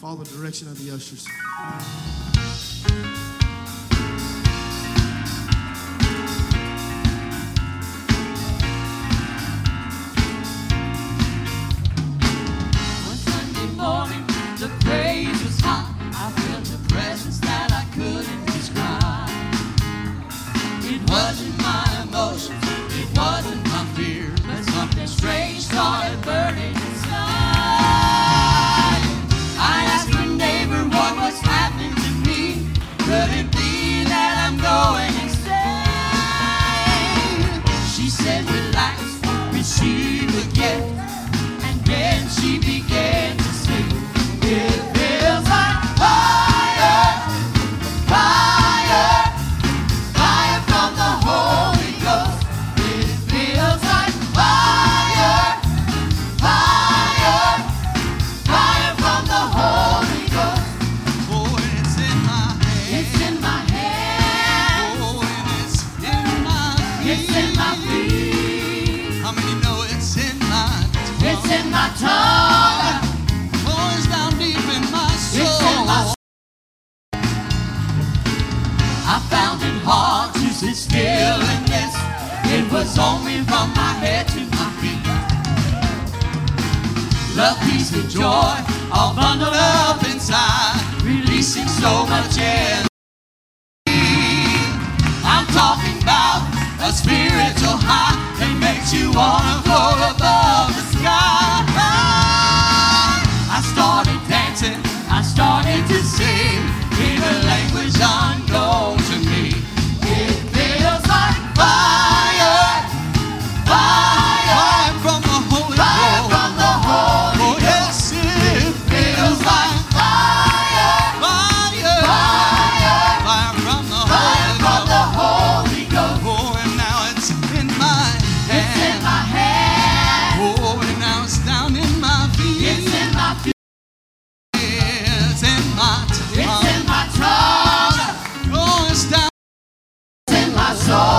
Follow the direction of the ushers. joy, all bundled up inside, releasing so much energy. I'm talking about a spiritual high that makes you want só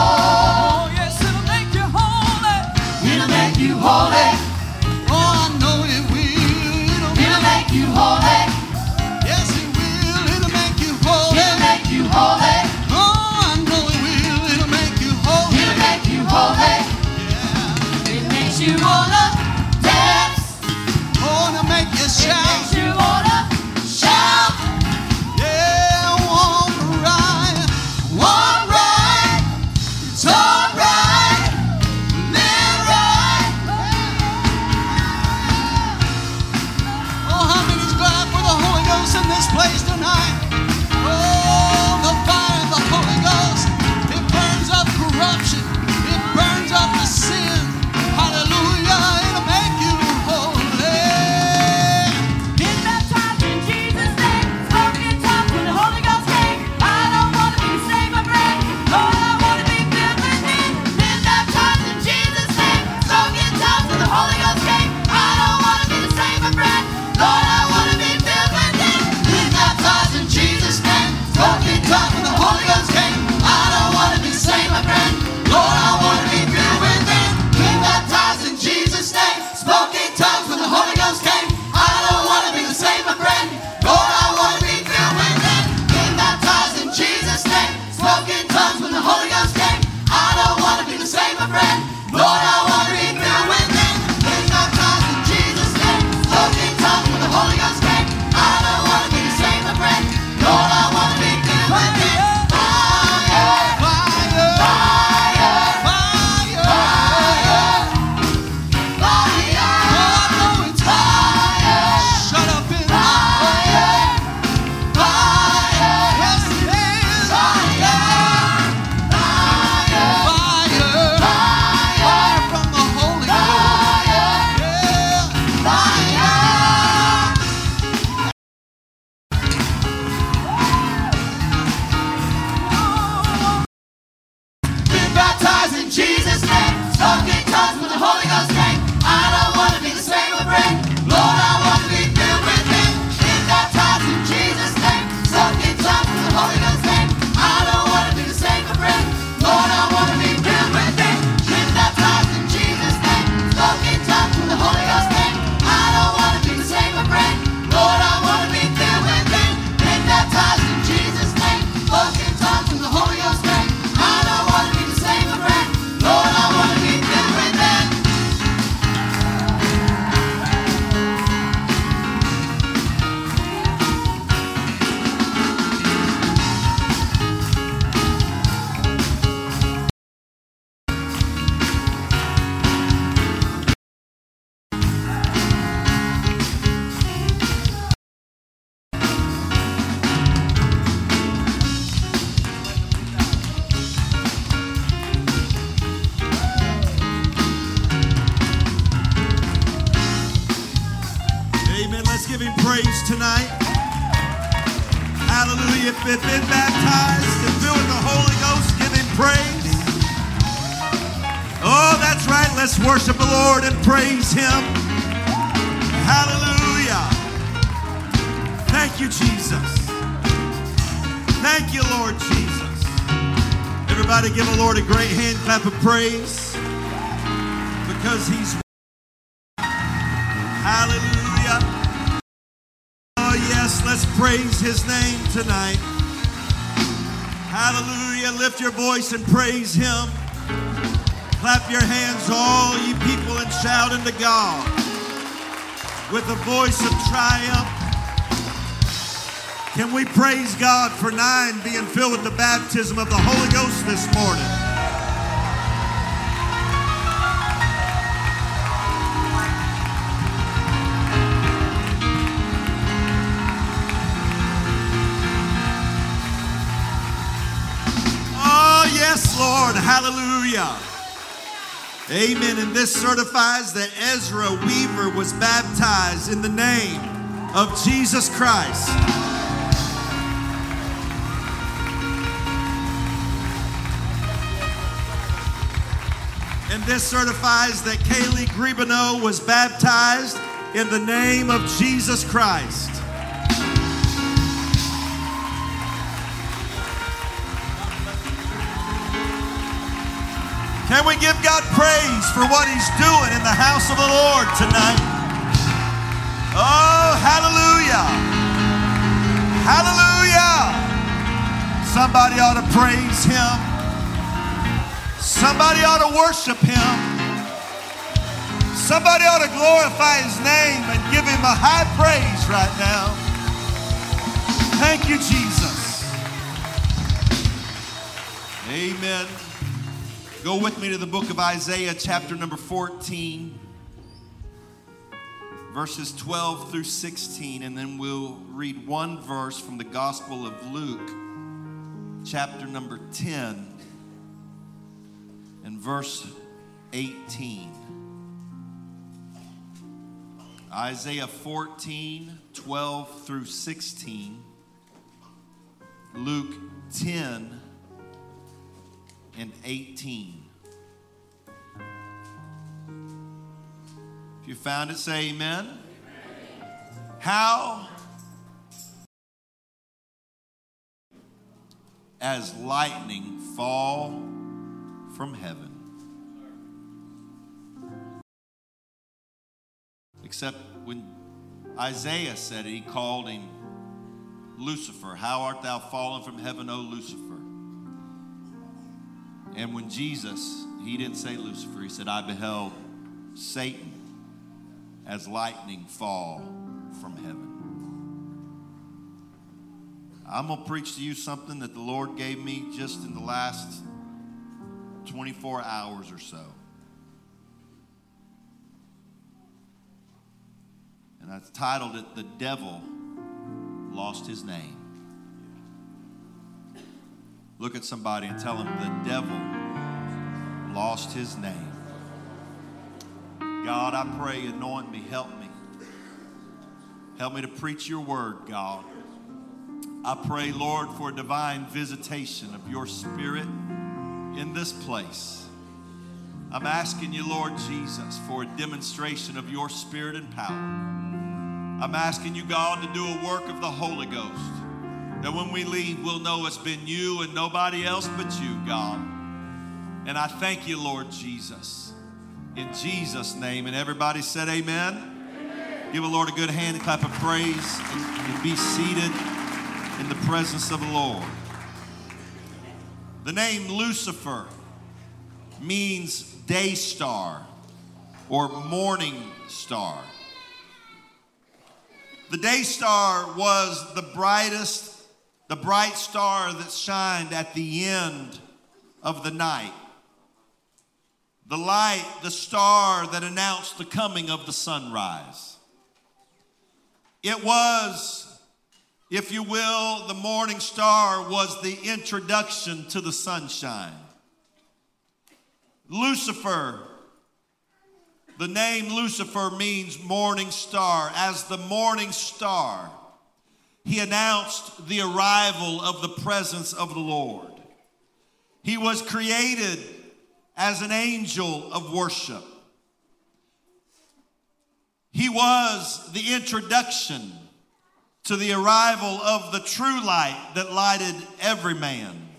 praise because he's Hallelujah. Oh, yes, let's praise his name tonight. Hallelujah. Lift your voice and praise him. Clap your hands, all ye people, and shout unto God with a voice of triumph. Can we praise God for nine being filled with the baptism of the Holy Ghost this morning? Hallelujah. Amen. And this certifies that Ezra Weaver was baptized in the name of Jesus Christ. And this certifies that Kaylee Griebenow was baptized in the name of Jesus Christ. Can we give God praise for what He's doing in the house of the Lord tonight? Oh, hallelujah! Hallelujah! Somebody ought to praise Him. Somebody ought to worship Him. Somebody ought to glorify His name and give Him a high praise right now. Thank you, Jesus. Amen. Go with me to the book of Isaiah, chapter number 14, verses 12 through 16, and then we'll read one verse from the Gospel of Luke, chapter number 10, and verse 18. Isaiah 14, 12 through 16, Luke 10, and 18. If you found it, say amen. How? As lightning fall from heaven. Except when Isaiah said it, he called him Lucifer. How art thou fallen from heaven, O Lucifer? And when Jesus, he didn't say Lucifer, he said, I beheld Satan as lightning fall from heaven. I'm going to preach to you something that the Lord gave me just in the last 24 hours or so. And I've titled it, The Devil Lost His Name. Look at somebody and tell them the devil lost his name. God, I pray, anoint me, help me. Help me to preach your word, God. I pray, Lord, for a divine visitation of your spirit in this place. I'm asking you, Lord Jesus, for a demonstration of your spirit and power. I'm asking you, God, to do a work of the Holy Ghost. That when we leave, we'll know it's been you and nobody else but you, God. And I thank you, Lord Jesus. In Jesus' name. And everybody said, Amen. amen. Give the Lord a good hand and clap of praise and be seated in the presence of the Lord. The name Lucifer means day star or morning star. The day star was the brightest the bright star that shined at the end of the night. The light, the star that announced the coming of the sunrise. It was, if you will, the morning star was the introduction to the sunshine. Lucifer, The name Lucifer means morning star. As the morning star, he announced the arrival of the presence of the Lord. He was created as an angel of worship. He was the introduction to the arrival of the true light that lighted every man.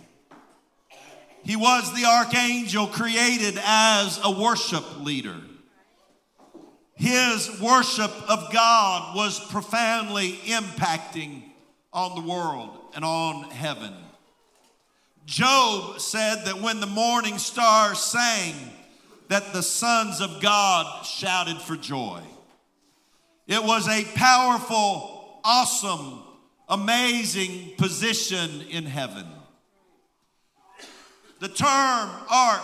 He was the archangel created as a worship leader. His worship of God was profoundly impacting on the world and on heaven. Job said that when the morning star sang, that the sons of God shouted for joy. It was a powerful, awesome, amazing position in heaven. The term ark,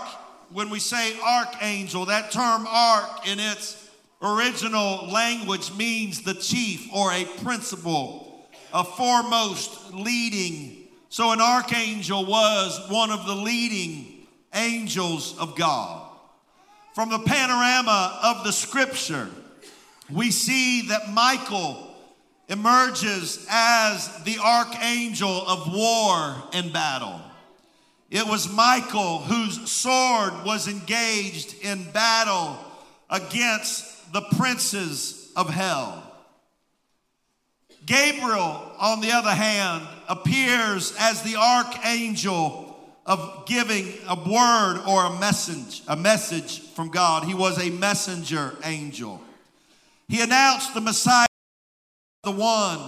when we say archangel, that term ark in its original language means the chief or a principal, a foremost leading. So an archangel was one of the leading angels of God. From the panorama of the scripture, we see that Michael emerges as the archangel of war and battle. It was Michael whose sword was engaged in battle against the princes of hell. Gabriel, on the other hand, appears as the archangel of giving a word or a message, a message from God. He was a messenger angel. He announced the Messiah, the one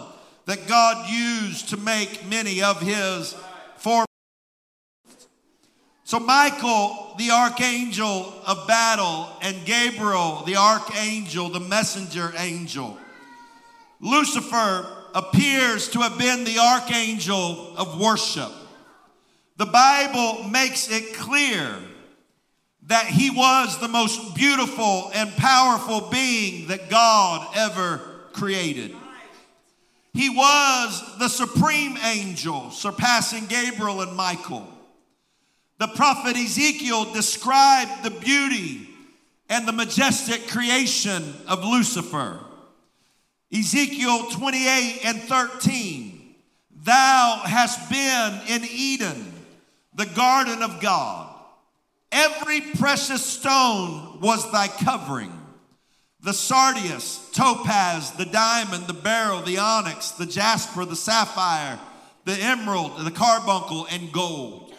that God used to make many of his. So Michael, the archangel of battle, and Gabriel, the archangel, the messenger angel. Lucifer appears to have been the archangel of worship. The Bible makes it clear that he was the most beautiful and powerful being that God ever created. He was the supreme angel, surpassing Gabriel and Michael. The prophet Ezekiel described the beauty and the majestic creation of Lucifer. Ezekiel 28 and 13. Thou hast been in Eden, the garden of God. Every precious stone was thy covering the sardius, topaz, the diamond, the beryl, the onyx, the jasper, the sapphire, the emerald, the carbuncle, and gold.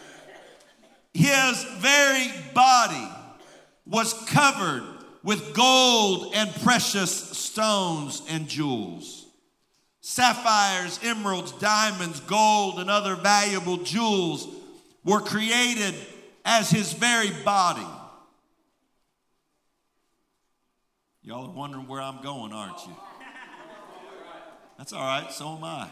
His very body was covered with gold and precious stones and jewels. Sapphires, emeralds, diamonds, gold, and other valuable jewels were created as his very body. Y'all are wondering where I'm going, aren't you? That's all right, so am I.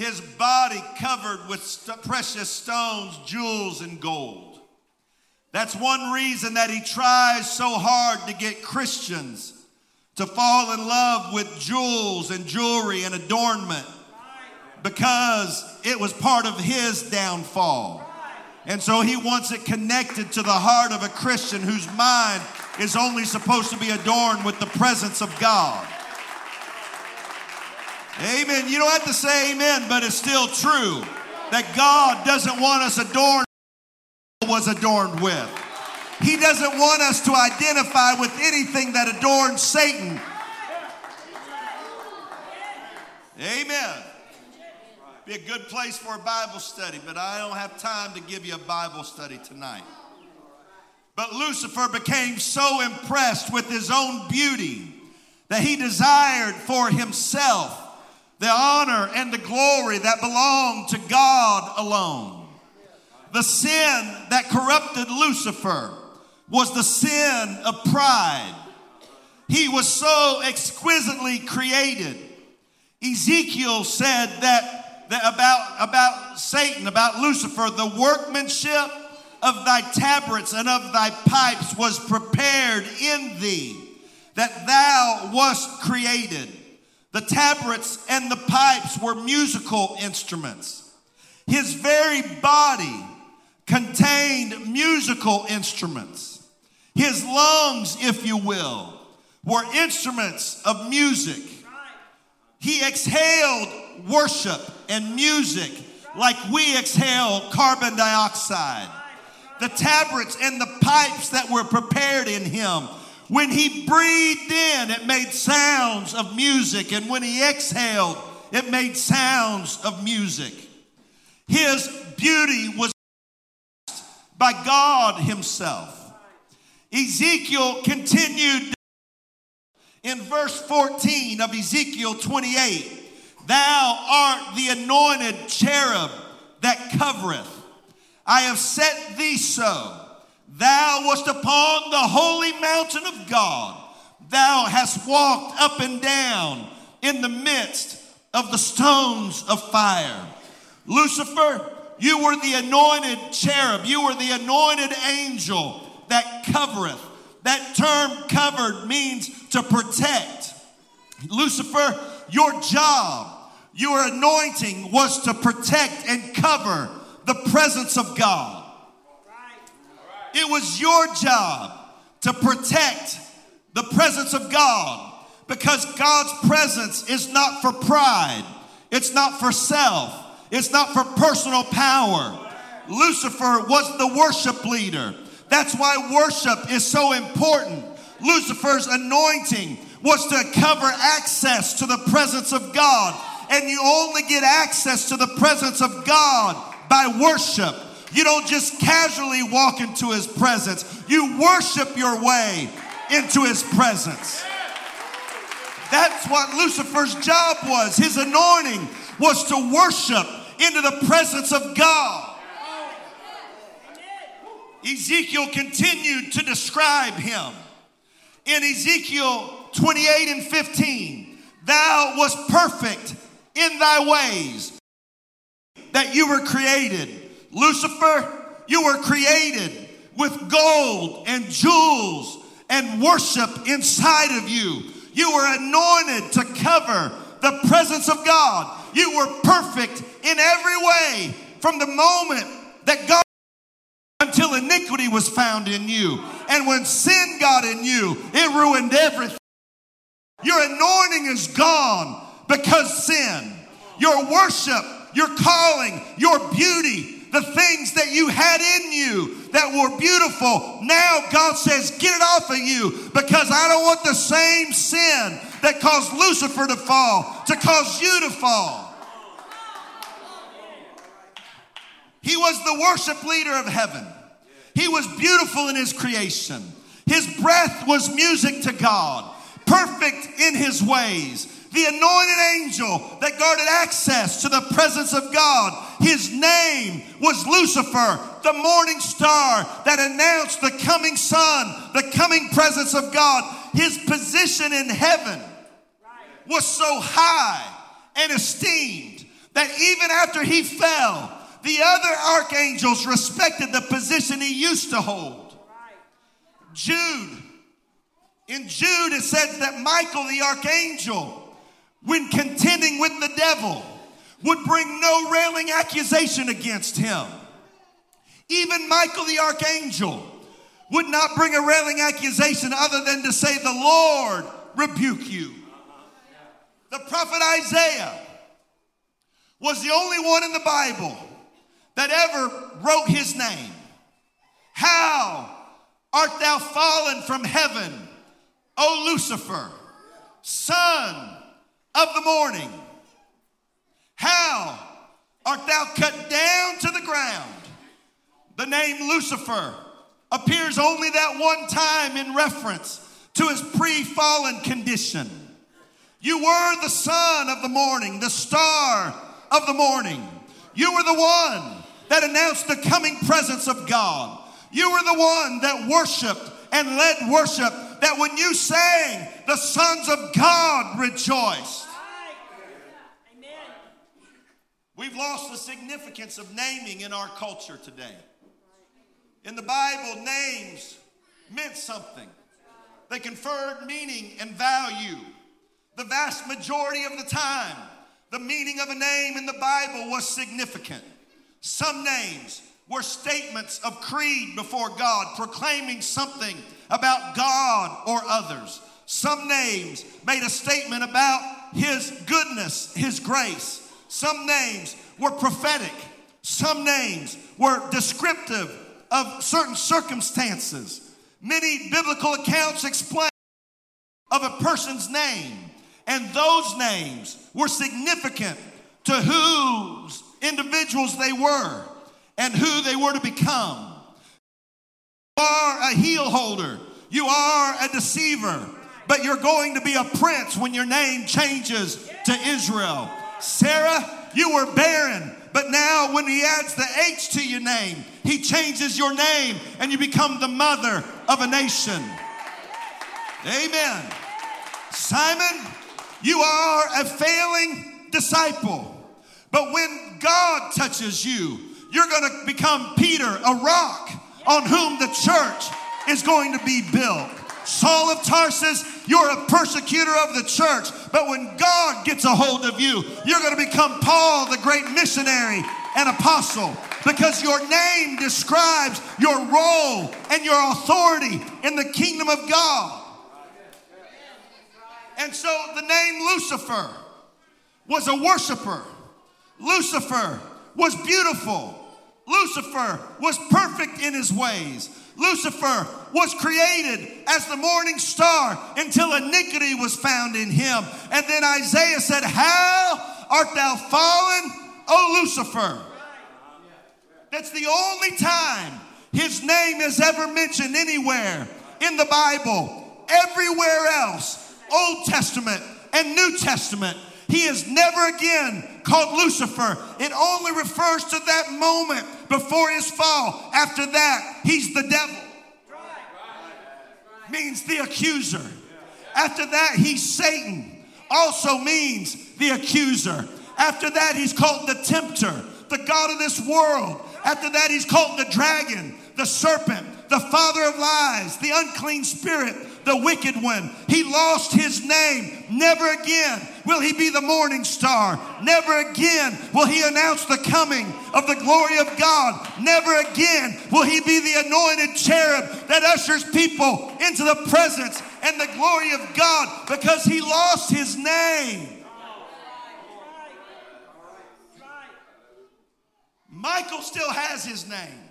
His body covered with st- precious stones, jewels, and gold. That's one reason that he tries so hard to get Christians to fall in love with jewels and jewelry and adornment because it was part of his downfall. And so he wants it connected to the heart of a Christian whose mind is only supposed to be adorned with the presence of God. Amen. You don't have to say amen, but it's still true that God doesn't want us adorned was adorned with. He doesn't want us to identify with anything that adorns Satan. Amen. Be a good place for a Bible study, but I don't have time to give you a Bible study tonight. But Lucifer became so impressed with his own beauty that he desired for himself the honor and the glory that belonged to God alone. The sin that corrupted Lucifer was the sin of pride. He was so exquisitely created. Ezekiel said that, that about, about Satan, about Lucifer, the workmanship of thy tabrets and of thy pipes was prepared in thee, that thou wast created. The tabrets and the pipes were musical instruments. His very body contained musical instruments. His lungs, if you will, were instruments of music. He exhaled worship and music like we exhale carbon dioxide. The tabrets and the pipes that were prepared in him. When he breathed in, it made sounds of music, and when he exhaled, it made sounds of music. His beauty was by God Himself. Ezekiel continued in verse 14 of Ezekiel 28 Thou art the anointed cherub that covereth. I have set thee so. Thou wast upon the holy mountain of God. Thou hast walked up and down in the midst of the stones of fire. Lucifer, you were the anointed cherub. You were the anointed angel that covereth. That term covered means to protect. Lucifer, your job, your anointing was to protect and cover the presence of God. It was your job to protect the presence of God because God's presence is not for pride, it's not for self, it's not for personal power. Lucifer was the worship leader. That's why worship is so important. Lucifer's anointing was to cover access to the presence of God. And you only get access to the presence of God by worship. You don't just casually walk into his presence, you worship your way into his presence. That's what Lucifer's job was. His anointing was to worship into the presence of God. Ezekiel continued to describe him. In Ezekiel 28 and 15, thou was perfect in thy ways that you were created. Lucifer, you were created with gold and jewels and worship inside of you. You were anointed to cover the presence of God. You were perfect in every way from the moment that God until iniquity was found in you. And when sin got in you, it ruined everything. Your anointing is gone because sin. Your worship, your calling, your beauty, the things that you had in you that were beautiful. Now God says, get it off of you because I don't want the same sin that caused Lucifer to fall to cause you to fall. He was the worship leader of heaven. He was beautiful in his creation. His breath was music to God, perfect in his ways. The anointed angel that guarded access to the presence of God. His name was Lucifer, the morning star that announced the coming sun, the coming presence of God. His position in heaven was so high and esteemed that even after he fell, the other archangels respected the position he used to hold. Jude, in Jude, it says that Michael the archangel, when contending with the devil, would bring no railing accusation against him. Even Michael the archangel would not bring a railing accusation other than to say, The Lord rebuke you. The prophet Isaiah was the only one in the Bible that ever wrote his name. How art thou fallen from heaven, O Lucifer, son of the morning? How art thou cut down to the ground? The name Lucifer appears only that one time in reference to his pre fallen condition. You were the son of the morning, the star of the morning. You were the one that announced the coming presence of God. You were the one that worshiped and led worship, that when you sang, the sons of God rejoiced. We've lost the significance of naming in our culture today. In the Bible, names meant something, they conferred meaning and value. The vast majority of the time, the meaning of a name in the Bible was significant. Some names were statements of creed before God, proclaiming something about God or others. Some names made a statement about His goodness, His grace. Some names were prophetic. Some names were descriptive of certain circumstances. Many biblical accounts explain of a person's name, and those names were significant to whose individuals they were and who they were to become. You are a heel holder, you are a deceiver, but you're going to be a prince when your name changes to Israel. Sarah, you were barren, but now when he adds the H to your name, he changes your name and you become the mother of a nation. Amen. Simon, you are a failing disciple. But when God touches you, you're going to become Peter, a rock on whom the church is going to be built. Saul of Tarsus, you're a persecutor of the church. But when God gets a hold of you, you're going to become Paul, the great missionary and apostle, because your name describes your role and your authority in the kingdom of God. And so the name Lucifer was a worshiper. Lucifer was beautiful. Lucifer was perfect in his ways. Lucifer was created as the morning star until iniquity was found in him. And then Isaiah said, How art thou fallen, O Lucifer? That's the only time his name is ever mentioned anywhere in the Bible. Everywhere else, Old Testament and New Testament, he is never again called Lucifer. It only refers to that moment before his fall. After that, he's the devil. Means the accuser. After that, he's Satan. Also means the accuser. After that, he's called the tempter, the God of this world. After that, he's called the dragon, the serpent, the father of lies, the unclean spirit, the wicked one. He lost his name. Never again will he be the morning star. Never again will he announce the coming of the glory of God. Never again will he be the anointed cherub that ushers people into the presence and the glory of God because he lost his name. Michael still has his name.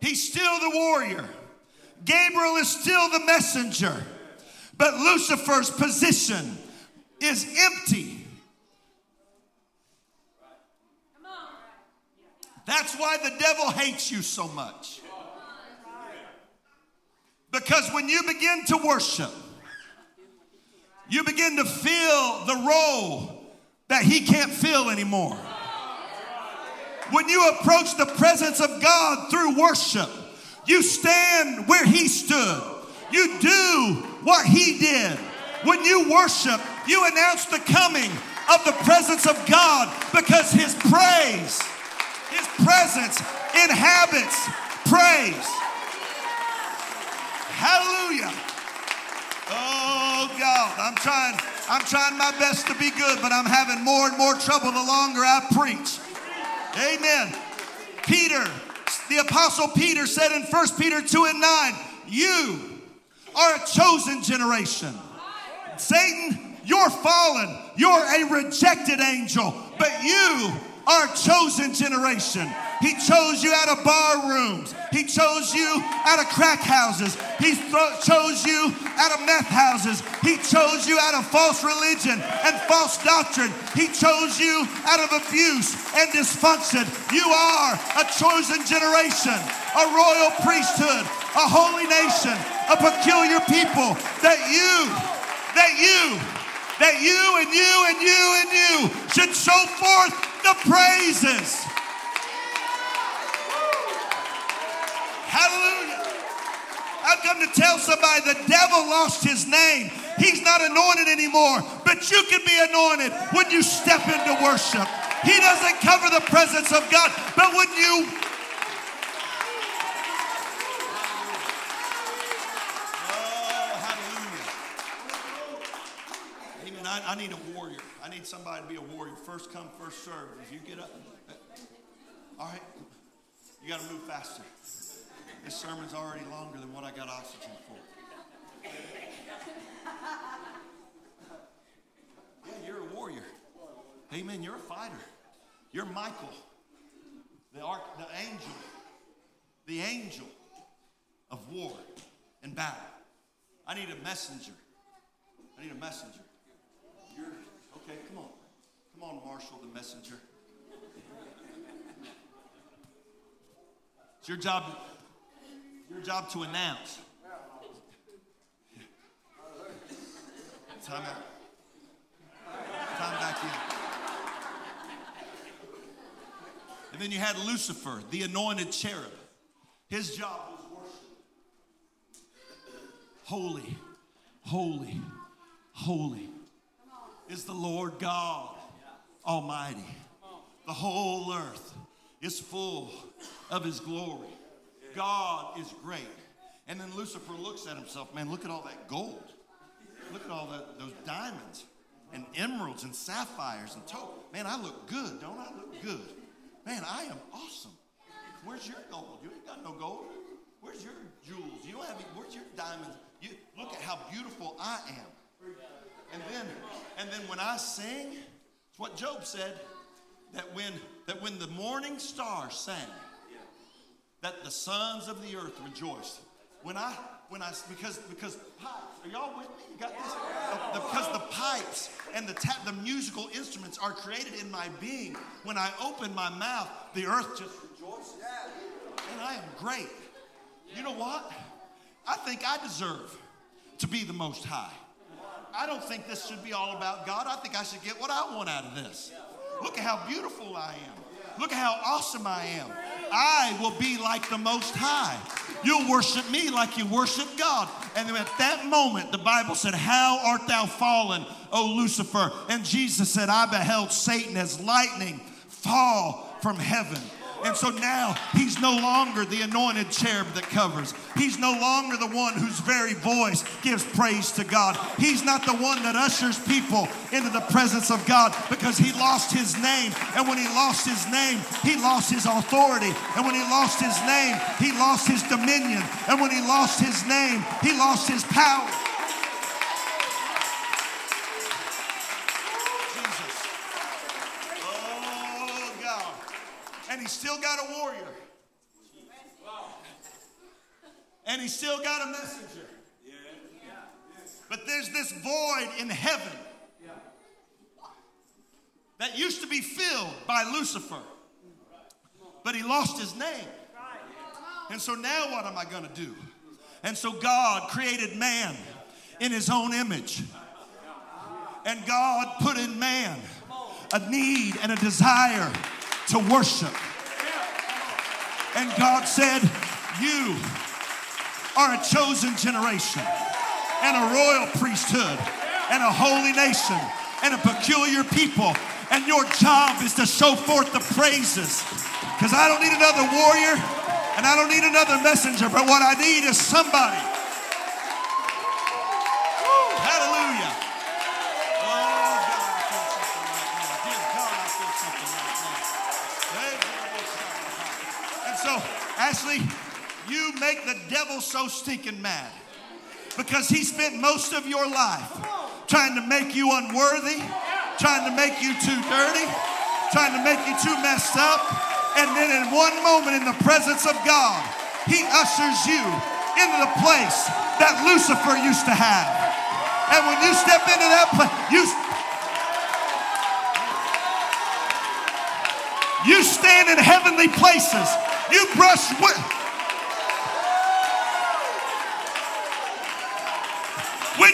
He's still the warrior. Gabriel is still the messenger. But Lucifer's position is empty. That's why the devil hates you so much. Because when you begin to worship, you begin to fill the role that he can't fill anymore. When you approach the presence of God through worship, you stand where he stood. You do what he did. When you worship, you announce the coming of the presence of God because his praise, his presence inhabits praise. Hallelujah. Oh God, I'm trying I'm trying my best to be good, but I'm having more and more trouble the longer I preach. Amen. Peter, the apostle Peter said in 1 Peter 2 and 9, you are a chosen generation. Satan, you're fallen. You're a rejected angel, but you a chosen generation. He chose you out of bar rooms. He chose you out of crack houses. He th- chose you out of meth houses. He chose you out of false religion and false doctrine. He chose you out of abuse and dysfunction. You are a chosen generation, a royal priesthood, a holy nation, a peculiar people that you, that you, that you and you and you and you should show forth the praises. Hallelujah. I've come to tell somebody the devil lost his name. He's not anointed anymore, but you can be anointed when you step into worship. He doesn't cover the presence of God, but when you Oh. I, I need a warrior. I need somebody to be a warrior. First come, first serve. If you get up. Uh, all right. You got to move faster. This sermon's already longer than what I got oxygen for. Yeah, you're a warrior. Amen. You're a fighter. You're Michael, the arch, the angel, the angel of war and battle. I need a messenger. I need a messenger. You're okay. Come on, come on, Marshall, the messenger. It's your job. Your job to announce. Time out. Time back in. And then you had Lucifer, the anointed cherub. His job was worship. Holy, holy, holy is the Lord God Almighty. The whole earth is full of His glory. God is great. And then Lucifer looks at himself, man, look at all that gold. Look at all that, those diamonds and emeralds and sapphires and toad. Man, I look good, don't I look good? Man, I am awesome. Where's your gold? You ain't got no gold. Where's your jewels? You don't have any, where's your diamonds? You look at how beautiful I am. And then, and then when I sing, it's what Job said, that when that when the morning star sang, that the sons of the earth rejoiced. When I when I because because pipes, are y'all with me? You got this? Because the pipes and the tap, the musical instruments are created in my being. When I open my mouth, the earth just rejoices. And I am great. You know what? I think I deserve to be the most high. I don't think this should be all about God. I think I should get what I want out of this. Look at how beautiful I am. Look at how awesome I am. I will be like the Most High. You'll worship me like you worship God. And at that moment, the Bible said, How art thou fallen, O Lucifer? And Jesus said, I beheld Satan as lightning fall from heaven. And so now he's no longer the anointed cherub that covers. He's no longer the one whose very voice gives praise to God. He's not the one that ushers people into the presence of God because he lost his name. And when he lost his name, he lost his authority. And when he lost his name, he lost his dominion. And when he lost his name, he lost his power. And he's still got a messenger. But there's this void in heaven that used to be filled by Lucifer. But he lost his name. And so now what am I going to do? And so God created man in his own image. And God put in man a need and a desire to worship. And God said, You are a chosen generation and a royal priesthood and a holy nation and a peculiar people. And your job is to show forth the praises. Because I don't need another warrior and I don't need another messenger, but what I need is somebody. Hallelujah. Oh, God, I feel something right now. Dear God, I feel something right now. And so, Ashley, make the devil so stinking mad because he spent most of your life trying to make you unworthy, trying to make you too dirty, trying to make you too messed up. And then in one moment in the presence of God, he ushers you into the place that Lucifer used to have. And when you step into that place, you You stand in heavenly places. You brush with.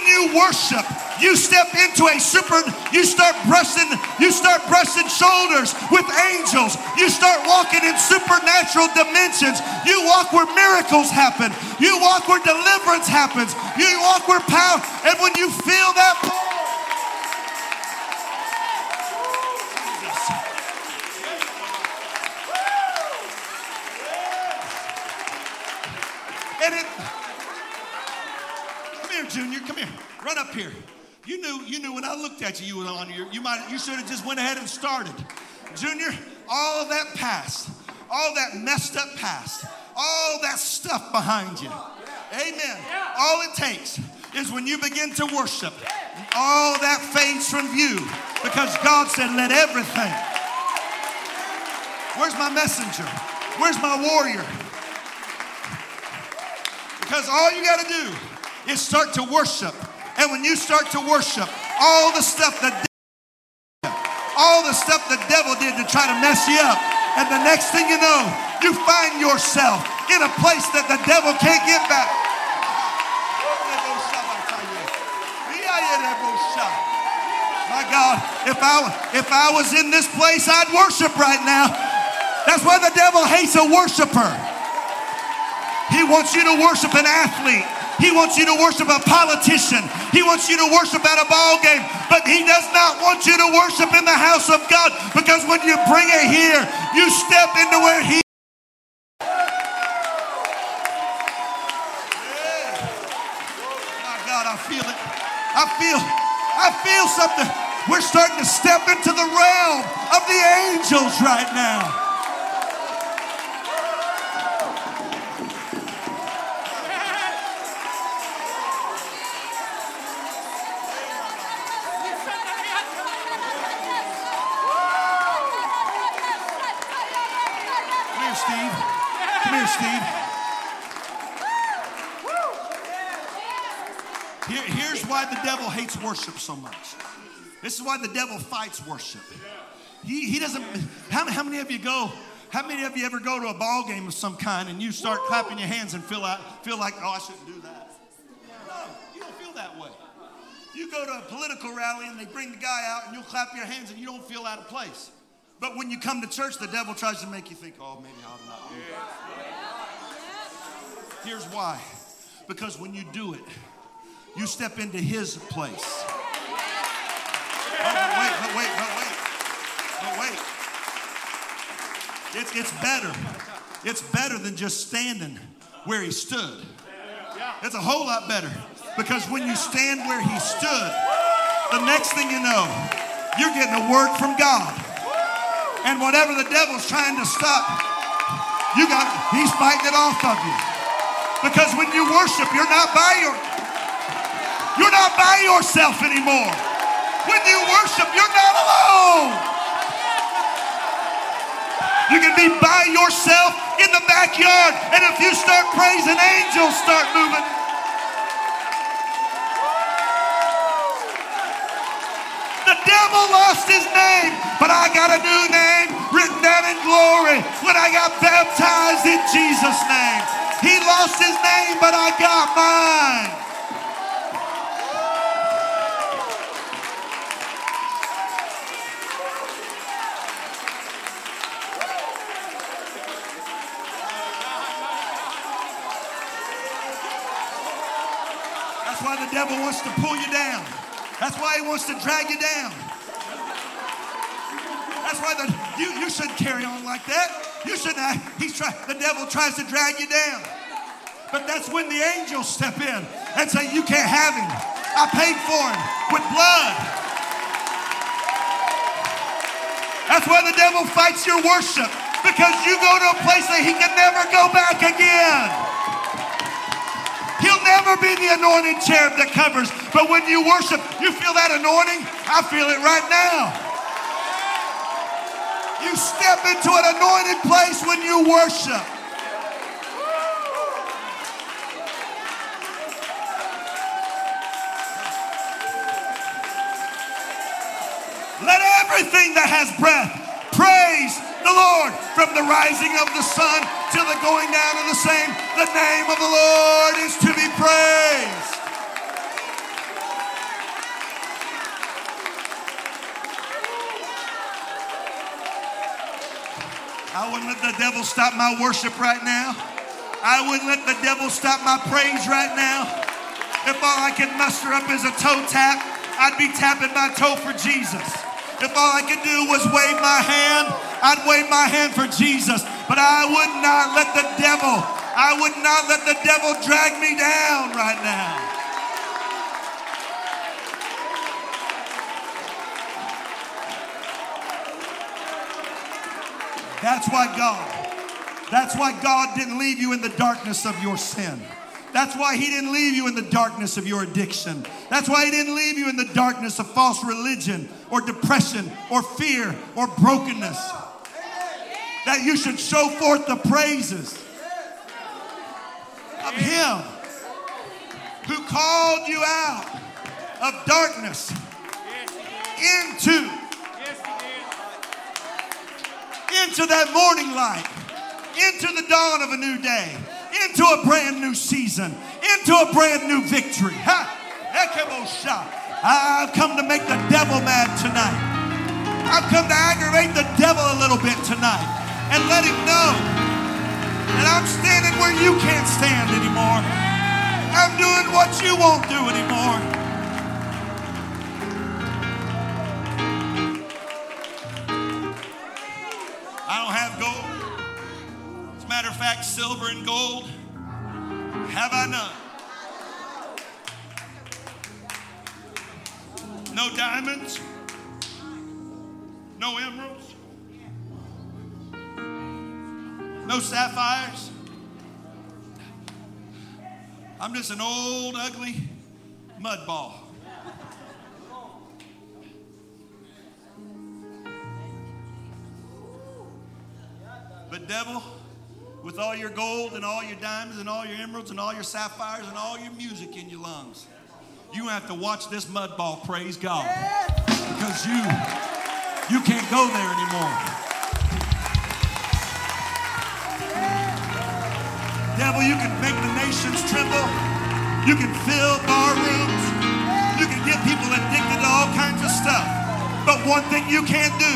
When you worship, you step into a super, you start brushing, you start brushing shoulders with angels. You start walking in supernatural dimensions. You walk where miracles happen. You walk where deliverance happens. You walk where power, and when you feel that pull, And it. Come here, Junior. Come here. Run up here. You knew. You knew when I looked at you, you were on your. You might. You should have just went ahead and started. Junior, all that past, all that messed up past, all that stuff behind you. Amen. All it takes is when you begin to worship, all that fades from view because God said, let everything. Where's my messenger? Where's my warrior? Because all you got to do is start to worship. And when you start to worship, all the stuff that all the stuff the devil did to try to mess you up. And the next thing you know, you find yourself in a place that the devil can't get back. My God, if I if I was in this place, I'd worship right now. That's why the devil hates a worshiper. He wants you to worship an athlete. He wants you to worship a politician. He wants you to worship at a ball game. But he does not want you to worship in the house of God because when you bring it here, you step into where he is. My God, I feel it. I feel, I feel something. We're starting to step into the realm of the angels right now. Come here, Steve. Come here, Steve. Here, here's why the devil hates worship so much. This is why the devil fights worship. He, he doesn't. How, how many of you go? How many of you ever go to a ball game of some kind and you start clapping your hands and feel out, feel like, oh, I shouldn't do that? No, you don't feel that way. You go to a political rally and they bring the guy out and you'll clap your hands and you don't feel out of place. But when you come to church, the devil tries to make you think, oh, maybe I'll not do that. Here's why. Because when you do it, you step into his place. Oh, but wait, but wait, but wait, but wait. It's, it's better. It's better than just standing where he stood. It's a whole lot better because when you stand where he stood, the next thing you know, you're getting a word from God. And whatever the devil's trying to stop, you got he's fighting it off of you. Because when you worship, you're not by your you're not by yourself anymore. When you worship, you're not alone. You can be by yourself in the backyard, and if you start praising, angels start moving. The devil lost his name, but I got a new name written down in glory when I got baptized in Jesus' name. He lost his name, but I got mine. Wants to drag you down. That's why the, you, you shouldn't carry on like that. You shouldn't. act- He's try, the devil tries to drag you down. But that's when the angels step in and say, You can't have him. I paid for him with blood. That's why the devil fights your worship because you go to a place that he can never go back again. Never be the anointed cherub that covers. But when you worship, you feel that anointing? I feel it right now. You step into an anointed place when you worship. Let everything that has breath praise the Lord from the rising of the sun till the going down of the same. The name of the Lord is to be praised. I wouldn't let the devil stop my worship right now. I wouldn't let the devil stop my praise right now. If all I could muster up is a toe tap, I'd be tapping my toe for Jesus. If all I could do was wave my hand, I'd wave my hand for Jesus. But I would not let the devil, I would not let the devil drag me down right now. That's why God That's why God didn't leave you in the darkness of your sin. That's why He didn't leave you in the darkness of your addiction. That's why He didn't leave you in the darkness of false religion or depression or fear or brokenness. That you should show forth the praises of Him who called you out of darkness into into that morning light, into the dawn of a new day, into a brand new season, into a brand new victory. Ha! I've come to make the devil mad tonight. I've come to aggravate the devil a little bit tonight and let him know that I'm standing where you can't stand anymore. I'm doing what you won't do anymore. I don't have gold. As a matter of fact, silver and gold have I none. No diamonds, no emeralds, no sapphires. I'm just an old, ugly mud ball. But, devil, with all your gold and all your diamonds and all your emeralds and all your sapphires and all your music in your lungs, you have to watch this mud ball praise God. Because you, you can't go there anymore. Devil, you can make the nations tremble. You can fill bar rooms. You can get people addicted to all kinds of stuff. But one thing you can't do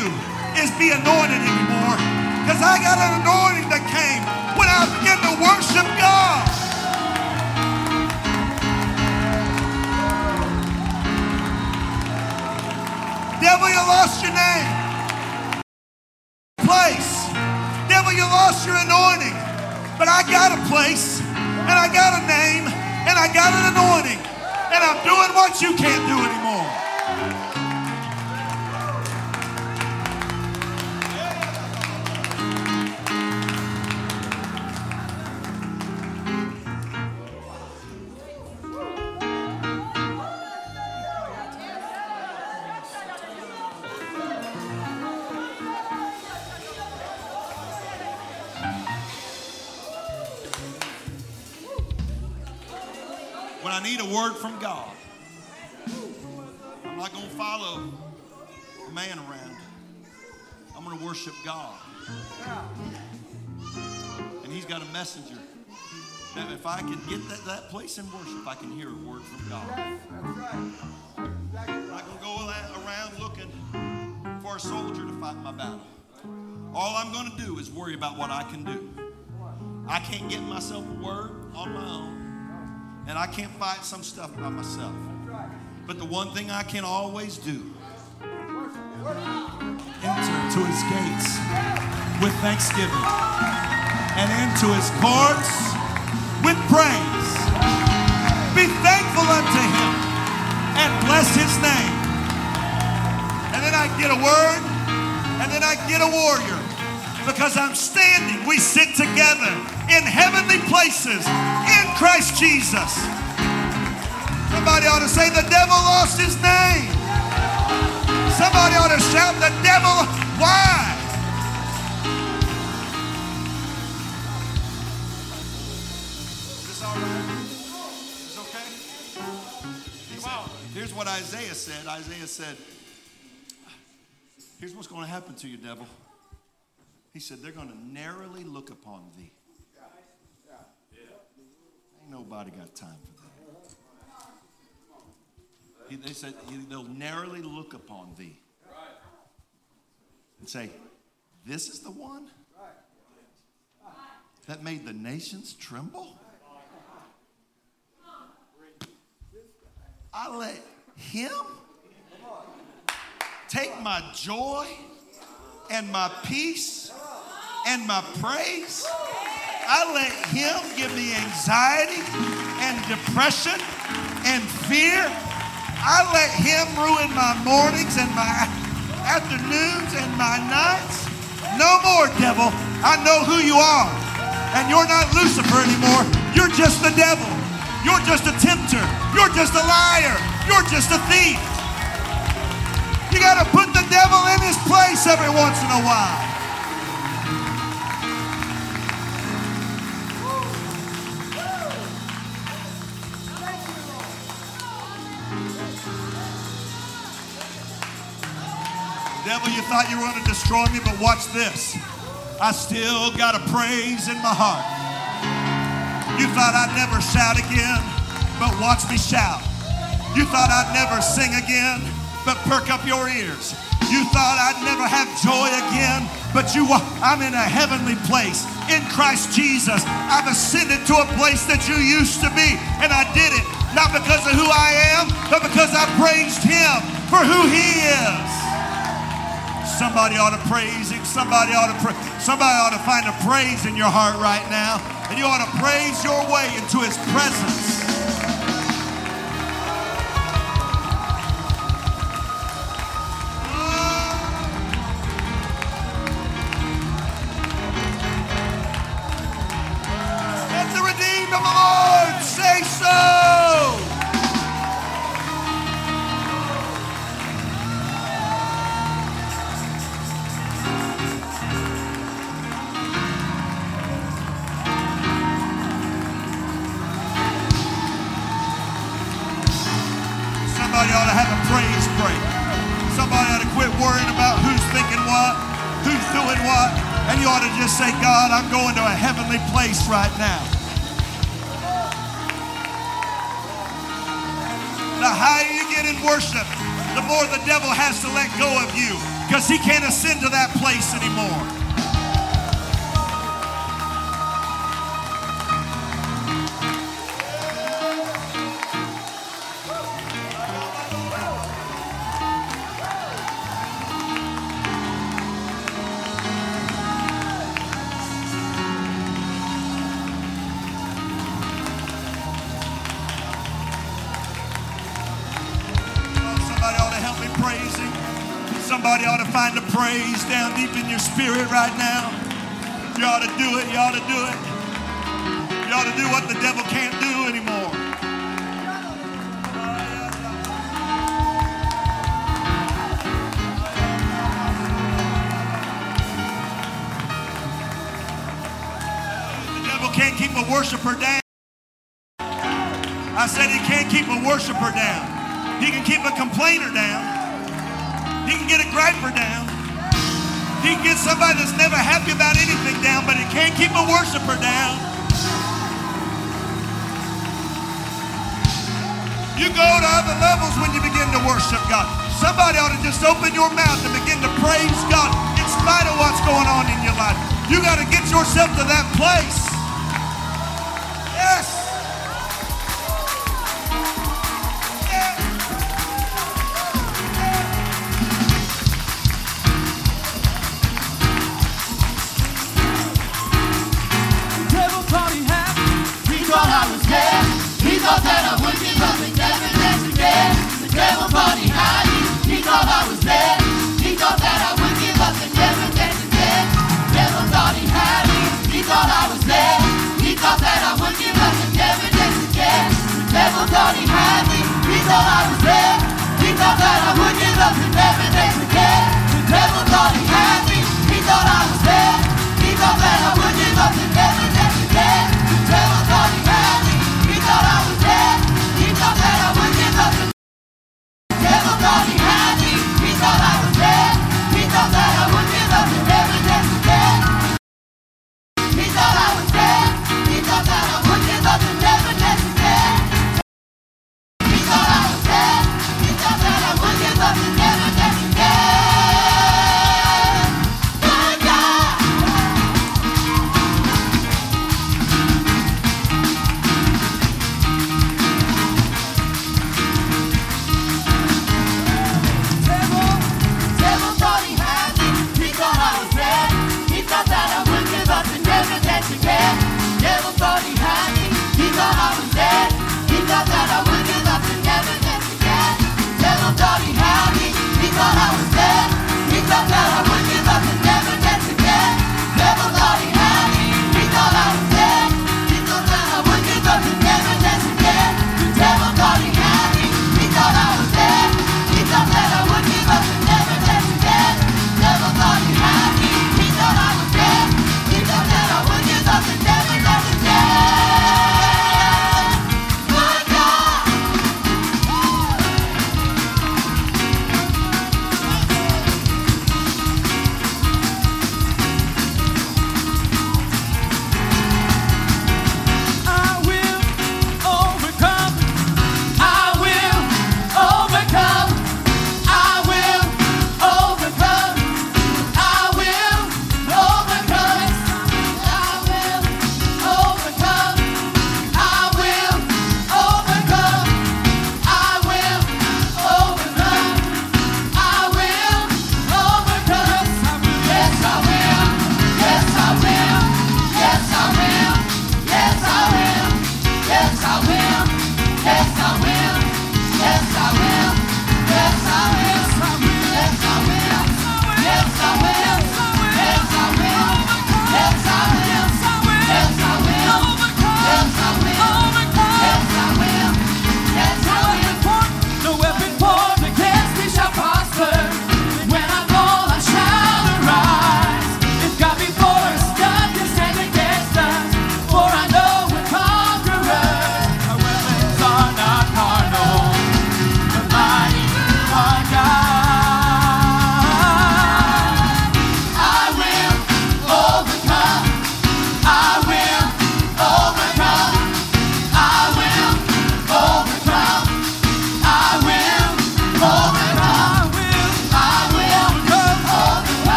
is be anointed anymore. Because I got an anointing that came when I began to worship God. Devil, you lost your name. Doing what you can't do anymore. Messenger if I can get that, that place in worship, I can hear a word from God. I'm go around looking for a soldier to fight my battle. All I'm going to do is worry about what I can do. I can't get myself a word on my own, and I can't fight some stuff by myself. But the one thing I can always do enter to his gates with thanksgiving and into his courts with praise. Be thankful unto him and bless his name. And then I get a word, and then I get a warrior. Because I'm standing, we sit together in heavenly places in Christ Jesus. Somebody ought to say, The devil lost his name. Somebody ought to shout, The devil, why? All right? Is this okay? Said- Here's what Isaiah said. Isaiah said, Here's what's going to happen to you, devil. He said, They're going to narrowly look upon thee. Ain't nobody got time for that. He, they said, They'll narrowly look upon thee and say, This is the one that made the nations tremble? I let him take my joy and my peace and my praise. I let him give me anxiety and depression and fear. I let him ruin my mornings and my afternoons and my nights. No more, devil. I know who you are. And you're not Lucifer anymore. You're just the devil. You're just a tempter. You're just a liar. You're just a thief. You got to put the devil in his place every once in a while. Devil, you thought you were going to destroy me, but watch this. I still got a praise in my heart. You thought I'd never shout again, but watch me shout. You thought I'd never sing again, but perk up your ears. You thought I'd never have joy again, but you I'm in a heavenly place in Christ Jesus. I've ascended to a place that you used to be, and I did it not because of who I am, but because I praised him for who he is. Somebody ought to praise him. Somebody ought to pray. Somebody ought to find a praise in your heart right now. And you ought to praise your way into his presence. Place right now. The higher you get in worship, the more the devil has to let go of you because he can't ascend to that place anymore. Spirit right now. You ought to do it. You ought to do it. You ought to do what the devil can't do anymore. The devil can't keep a worshiper down. Worshiper down. You go to other levels when you begin to worship God. Somebody ought to just open your mouth and begin to praise God in spite of what's going on in your life. You got to get yourself to that place. Me. He thought I was dead. He thought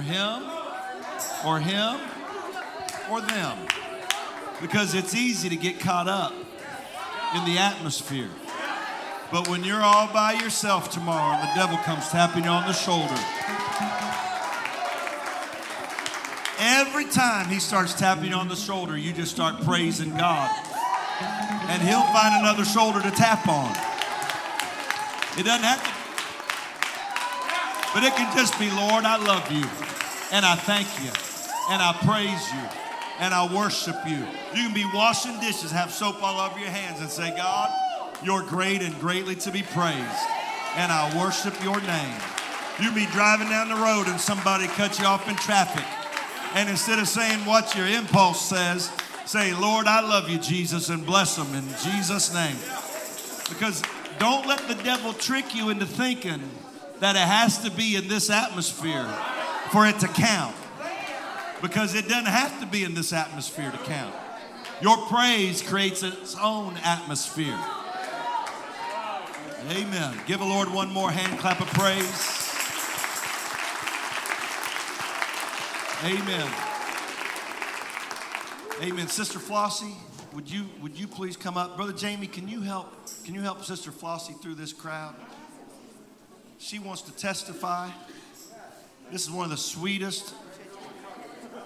him or him or them because it's easy to get caught up in the atmosphere. But when you're all by yourself tomorrow and the devil comes tapping you on the shoulder, every time he starts tapping you on the shoulder, you just start praising God. And he'll find another shoulder to tap on. It doesn't have to, but it can just be, Lord, I love you, and I thank you, and I praise you, and I worship you. You can be washing dishes, have soap all over your hands, and say, God, you're great and greatly to be praised, and I worship your name. You be driving down the road and somebody cut you off in traffic, and instead of saying what your impulse says, say, Lord, I love you, Jesus, and bless them in Jesus' name. Because don't let the devil trick you into thinking that it has to be in this atmosphere for it to count. Because it doesn't have to be in this atmosphere to count. Your praise creates its own atmosphere. Amen. Give the Lord one more hand clap of praise. Amen. Amen. Sister Flossie, would you would you please come up? Brother Jamie, can you help can you help Sister Flossie through this crowd? She wants to testify. This is one of the sweetest,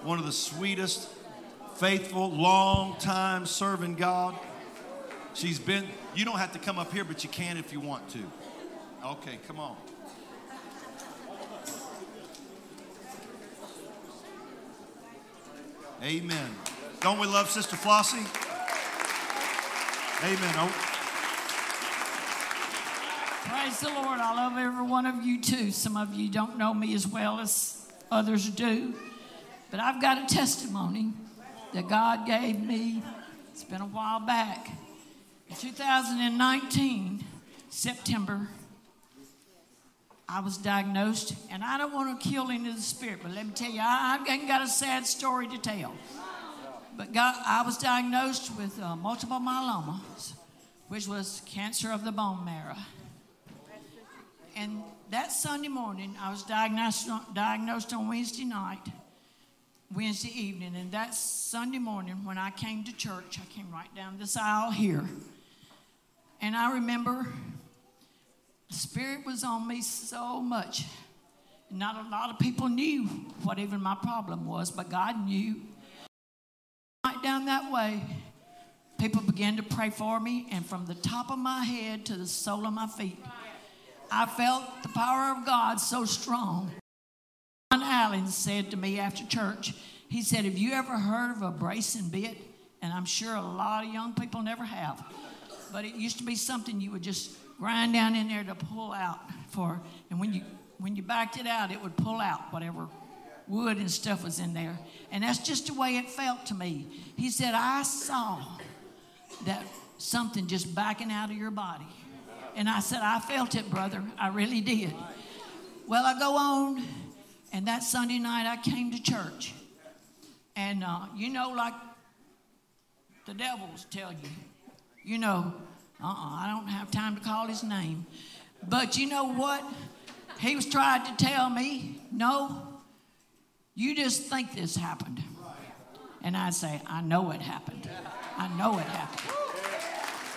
one of the sweetest, faithful, long time serving God. She's been, you don't have to come up here, but you can if you want to. Okay, come on. Amen. Don't we love Sister Flossie? Amen. Oh, Praise the Lord. I love every one of you too. Some of you don't know me as well as others do. But I've got a testimony that God gave me. It's been a while back. In 2019, September, I was diagnosed, and I don't want to kill into the spirit, but let me tell you, I, ain't got a sad story to tell. But God, I was diagnosed with uh, multiple myeloma, which was cancer of the bone marrow. And that Sunday morning, I was diagnosed diagnosed on Wednesday night, Wednesday evening. And that Sunday morning, when I came to church, I came right down this aisle here. And I remember the Spirit was on me so much. Not a lot of people knew what even my problem was, but God knew. Right down that way, people began to pray for me, and from the top of my head to the sole of my feet, I felt the power of God so strong. John Allen said to me after church, he said, Have you ever heard of a brace and bit? And I'm sure a lot of young people never have. But it used to be something you would just grind down in there to pull out for, and when you when you backed it out, it would pull out whatever wood and stuff was in there. And that's just the way it felt to me. He said, I saw that something just backing out of your body. And I said, I felt it, brother. I really did. Well, I go on, and that Sunday night I came to church. And uh, you know, like the devils tell you, you know, uh uh I don't have time to call his name. But you know what? He was trying to tell me, no, you just think this happened. And I say, I know it happened. I know it happened.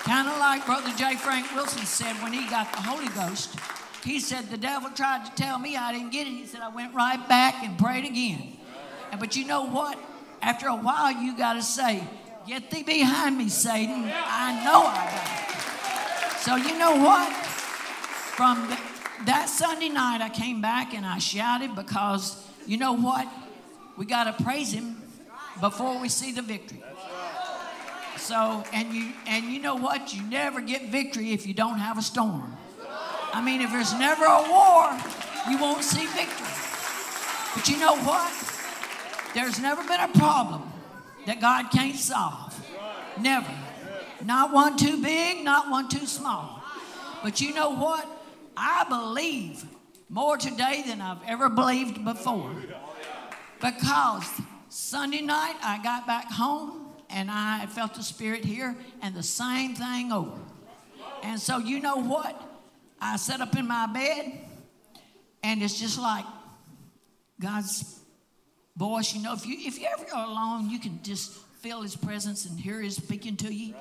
Kind of like Brother J. Frank Wilson said when he got the Holy Ghost. He said, The devil tried to tell me I didn't get it. He said, I went right back and prayed again. And, but you know what? After a while, you got to say, Get thee behind me, Satan. I know I got it. So, you know what? From the, that Sunday night, I came back and I shouted because you know what? We got to praise Him before we see the victory. So, and you and you know what? You never get victory if you don't have a storm. I mean, if there's never a war, you won't see victory. But you know what? There's never been a problem that God can't solve. Never. Not one too big, not one too small. But you know what? I believe more today than I've ever believed before. Because Sunday night I got back home and I felt the Spirit here, and the same thing over. And so, you know what? I sat up in my bed, and it's just like God's voice. You know, if you if you ever are alone, you can just feel His presence and hear His speaking to you.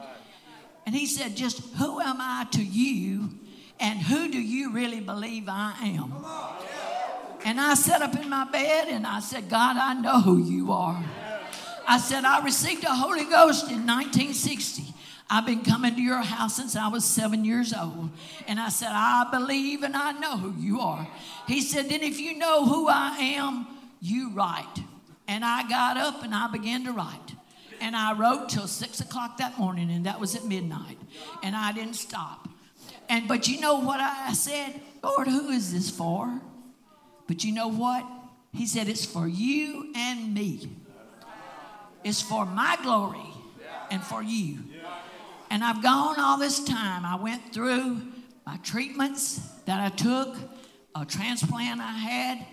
And He said, "Just who am I to you, and who do you really believe I am?" And I sat up in my bed and I said, God, I know who you are. I said, I received the Holy Ghost in 1960. I've been coming to your house since I was seven years old. And I said, I believe and I know who you are. He said, Then if you know who I am, you write. And I got up and I began to write. And I wrote till six o'clock that morning, and that was at midnight. And I didn't stop. And but you know what I said? Lord, who is this for? But you know what? He said, It's for you and me. It's for my glory and for you. And I've gone all this time. I went through my treatments that I took, a transplant I had.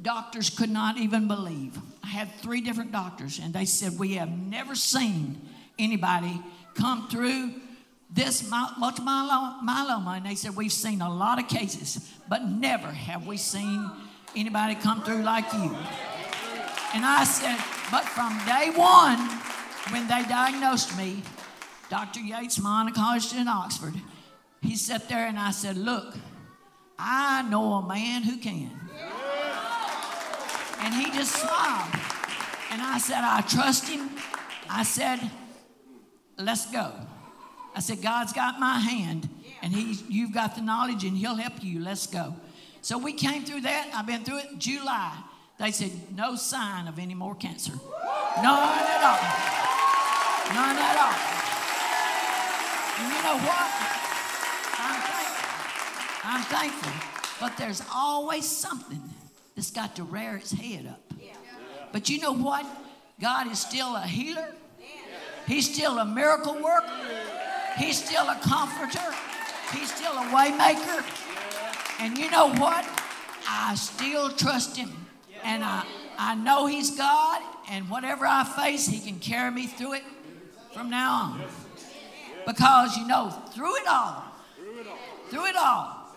Doctors could not even believe. I had three different doctors, and they said, We have never seen anybody come through this myelo- myeloma. And they said, We've seen a lot of cases, but never have we seen anybody come through like you. And I said, But from day one, when they diagnosed me, Dr. Yates, my oncologist in Oxford, he sat there and I said, Look, I know a man who can. And he just smiled. And I said, I trust him. I said, let's go. I said, God's got my hand, and he, you've got the knowledge, and He'll help you. Let's go. So we came through that. I've been through it. July, they said, no sign of any more cancer. None at all. None at all. And you know what? I'm thankful. I'm thankful. But there's always something that's got to rear its head up. But you know what? God is still a healer. He's still a miracle worker. He's still a comforter. He's still a waymaker. And you know what? I still trust him. And I, I know he's God. And whatever I face, he can carry me through it from now on. Because, you know, through it all, through it all,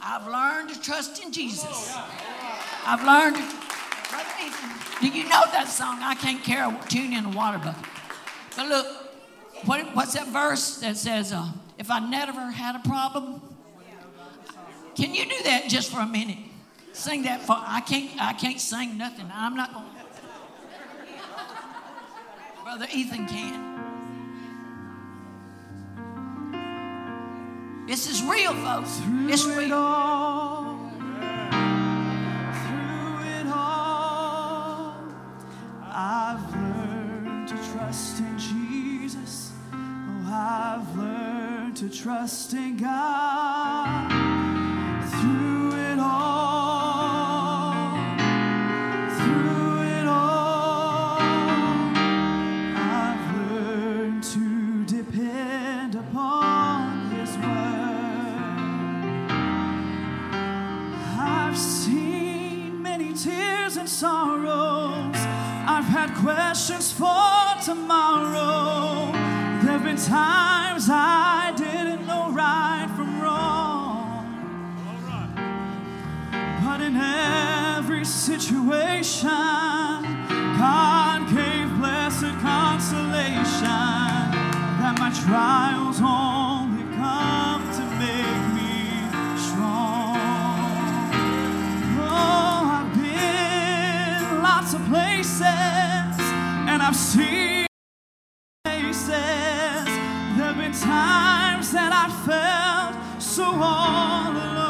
I've learned to trust in Jesus. I've learned to. Do you know that song? I can't carry a tune in a water bucket. But look, what, what's that verse that says, uh, if I never had a problem? Can you do that just for a minute? Sing that for I can't I can't sing nothing. I'm not going Brother Ethan can. This is real, folks. It's Through it real. all, through it all, I've learned to trust in Jesus. Oh, I've learned to trust in God. Questions for tomorrow. There've been times I didn't know right from wrong. But in every situation, God gave blessed consolation that my trials only come to make me strong. Oh, I've been lots of places I've seen places. There've been times that I felt so all alone.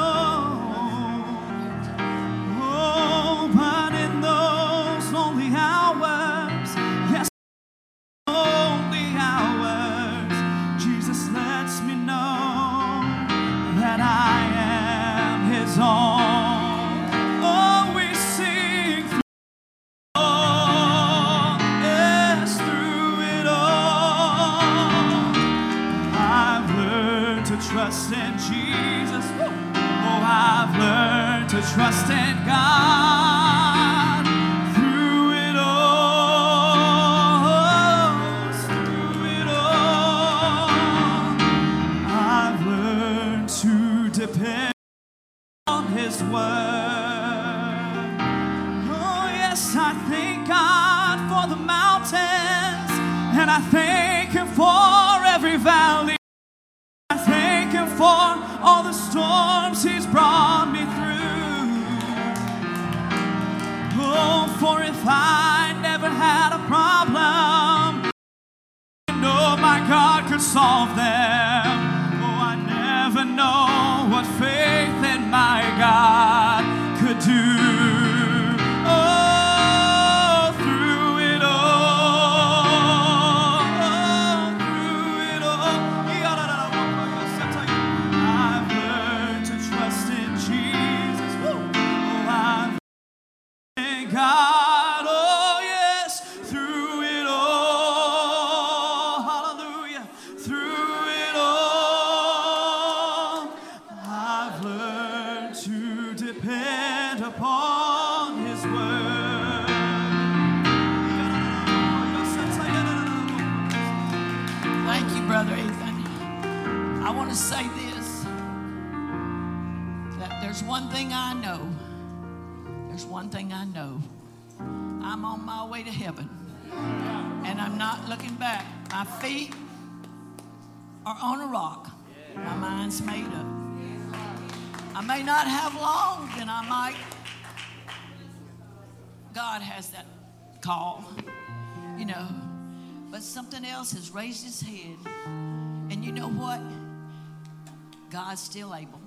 God's still able.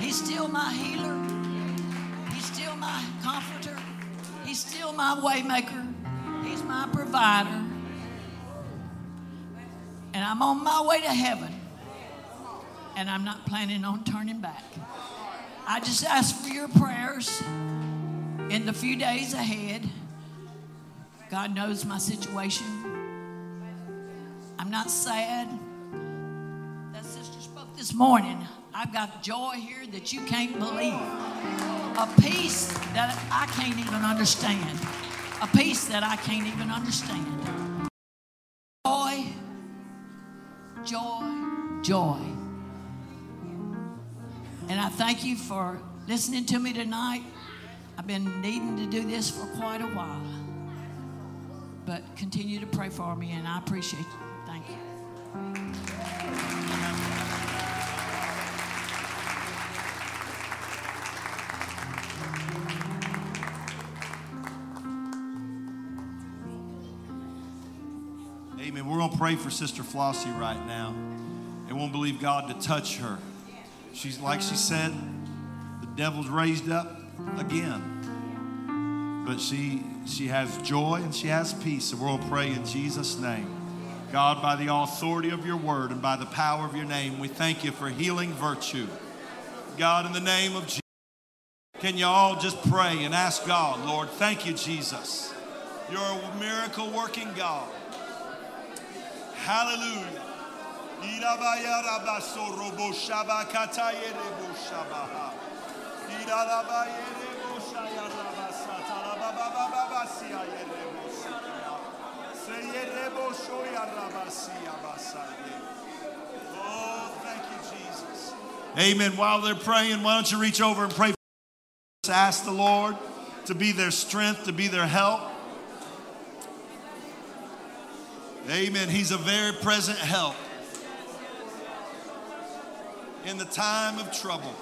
He's still my healer. He's still my comforter. He's still my waymaker. He's my provider. And I'm on my way to heaven. And I'm not planning on turning back. I just ask for your prayers in the few days ahead. God knows my situation. I'm not sad. This morning. I've got joy here that you can't believe. A peace that I can't even understand. A peace that I can't even understand. Joy, joy, joy. And I thank you for listening to me tonight. I've been needing to do this for quite a while. But continue to pray for me, and I appreciate you. Thank you. Pray for Sister Flossie right now. And won't believe God to touch her. She's, like she said, the devil's raised up again. But she, she has joy and she has peace. And to pray in Jesus' name. God, by the authority of your word and by the power of your name, we thank you for healing virtue. God, in the name of Jesus, can you all just pray and ask God, Lord, thank you, Jesus. You're a miracle working God. Hallelujah. Oh, thank you, Jesus. Amen. While they're praying, why don't you reach over and pray? For ask the Lord to be their strength, to be their help. Amen. He's a very present help in the time of trouble.